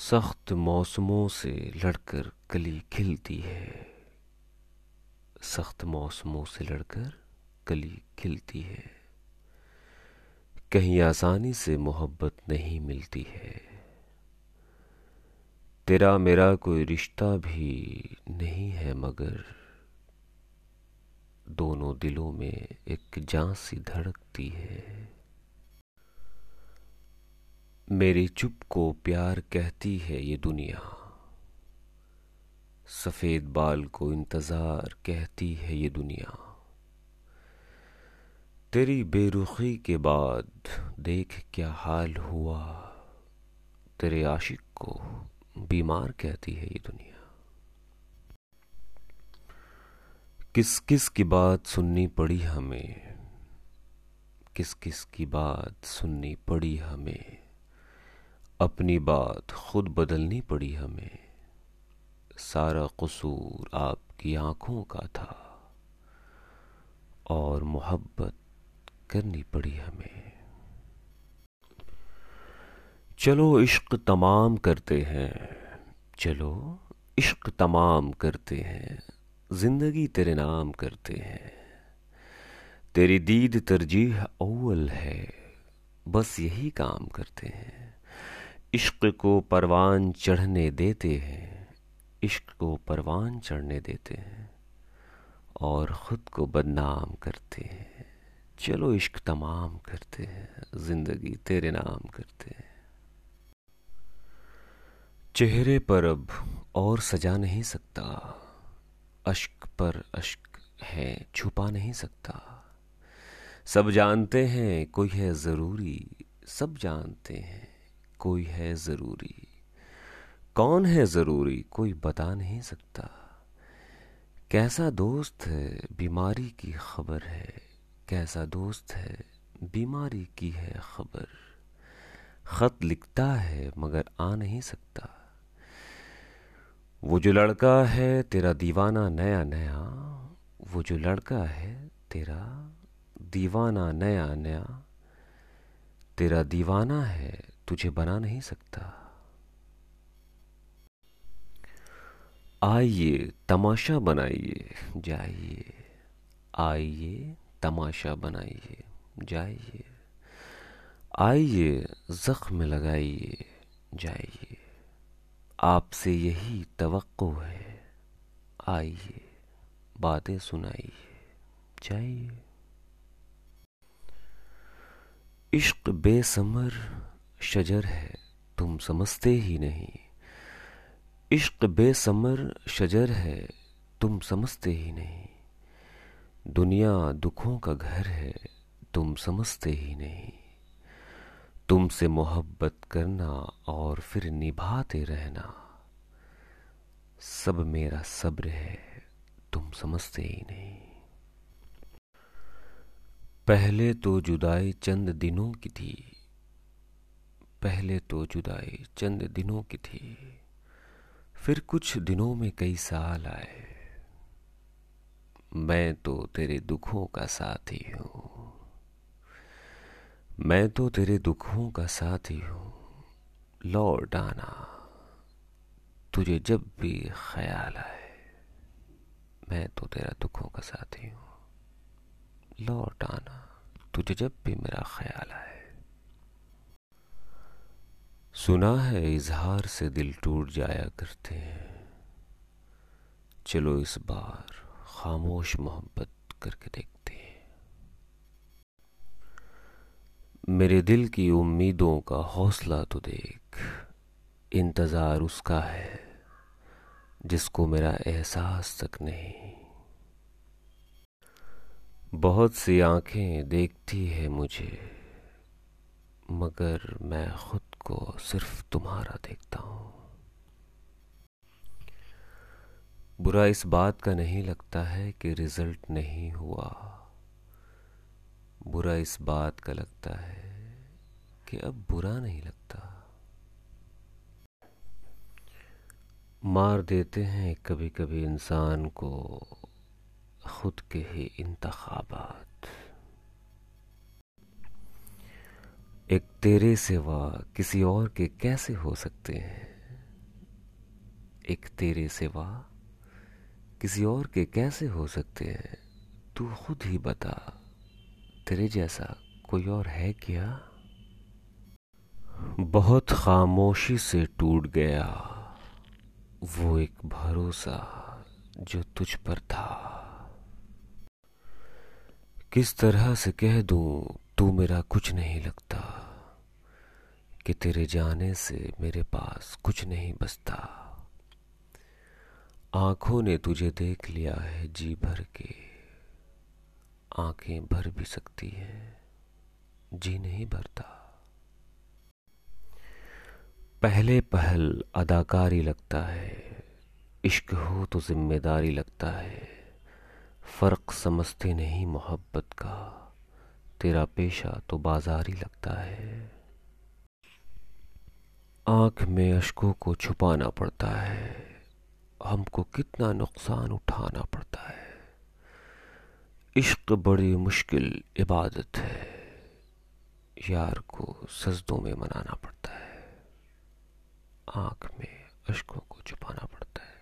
सख्त मौसमों से लड़कर कली खिलती है। सख्त मौसमों से लड़कर कली खिलती है। कहीं आसानी से मोहब्बत नहीं मिलती है। तेरा मेरा कोई रिश्ता भी नहीं है मगर दोनों दिलों में एक जान सी धड़कती है। मेरी चुप को प्यार कहती है ये दुनिया। सफ़ेद बाल को इंतज़ार कहती है ये दुनिया। तेरी बेरुखी के बाद देख क्या हाल हुआ। तेरे आशिक को बीमार कहती है ये दुनिया। किस किस की बात सुननी पड़ी हमें? किस किस की बात सुननी पड़ी हमें? अपनी बात खुद बदलनी पड़ी हमें। सारा कसूर आपकी आँखों का था और मोहब्बत करनी पड़ी हमें। चलो इश्क तमाम करते हैं, चलो इश्क तमाम करते हैं, ज़िंदगी तेरे नाम करते हैं। तेरी दीद तरजीह अव्वल है, बस यही काम करते हैं। इश्क को परवान चढ़ने देते हैं। इश्क को परवान चढ़ने देते हैं और ख़ुद को बदनाम करते हैं। चलो इश्क तमाम करते हैं, ज़िंदगी तेरे नाम करते हैं। चेहरे पर अब और सजा नहीं सकता। अश्क पर अश्क है, छुपा नहीं सकता। सब जानते हैं, कोई है ज़रूरी, सब जानते हैं। कोई है ज़रूरी। कौन है ज़रूरी, कोई बता नहीं सकता। कैसा दोस्त है, बीमारी की खबर है। कैसा दोस्त है, बीमारी की है खबर। खत लिखता है, मगर आ नहीं सकता। वो जो लड़का है, तेरा दीवाना नया नया। वो जो लड़का है, तेरा दीवाना नया नया। तेरा दीवाना है तुझे बना नहीं सकता। आइए, तमाशा बनाइए। जाइए। आइए, तमाशा बनाइए। जाइए। आइए, जख्म लगाइए। जाइए। आपसे यही तवक्को है। आइए, बातें सुनाइए। जाइए। इश्क बेसमर शजर है, तुम समझते ही नहीं। इश्क बेसमर शजर है, तुम समझते ही नहीं। दुनिया दुखों का घर है, तुम समझते ही नहीं। तुमसे मोहब्बत करना और फिर निभाते रहना, सब मेरा सब्र है, तुम समझते ही नहीं। पहले तो जुदाई चंद दिनों की थी पहले तो जुदाई चंद दिनों की थी। फिर कुछ दिनों में कई साल आए। मैं तो तेरे दुखों का साथी हूँ। मैं तो तेरे दुखों का साथी हूँ। लौट आना, तुझे जब भी ख्याल आए, मैं तो तेरा दुखों का साथी हूँ। लौट आना, तुझे जब भी मेरा ख्याल आए। सुना है, इजहार से दिल टूट जाया करते हैं। चलो इस बार खामोश मोहब्बत करके देखते हैं। मेरे दिल की उम्मीदों का हौसला तो देख, इंतज़ार उसका है, जिसको मेरा एहसास तक नहीं। बहुत सी आँखें देखती है मुझे, मगर मैं खुद को सिर्फ़ तुम्हारा देखता हूँ। बुरा इस बात का नहीं लगता है कि रिज़ल्ट नहीं हुआ। बुरा इस बात का लगता है कि अब बुरा नहीं लगता। मार देते हैं कभी कभी इंसान को खुद के ही इंतखाबात। एक तेरे सिवा किसी और के कैसे हो सकते हैं? एक तेरे सिवा किसी और के कैसे हो सकते हैं? तू खुद ही बता। तेरे जैसा कोई और है क्या? बहुत खामोशी से टूट गया वो एक भरोसा जो तुझ पर था। किस तरह से कह दूँ, तू मेरा कुछ नहीं लगता। कि तेरे जाने से मेरे पास कुछ नहीं बसता आँखों ने तुझे देख लिया है जी भर के। आँखें भर भी सकती हैं, जी नहीं भरता। पहले पहल अदाकारी लगता है, इश्क हो तो ज़िम्मेदारी लगता है। फ़र्क समझते नहीं मोहब्बत का, तेरा पेशा तो बाजारी लगता है। आँख में अशकों को छुपाना पड़ता है। हमको कितना नुकसान उठाना पड़ता है। इश्क बड़ी मुश्किल इबादत है। यार को सजदों में मनाना पड़ता है। आँख में अशकों को छुपाना पड़ता है।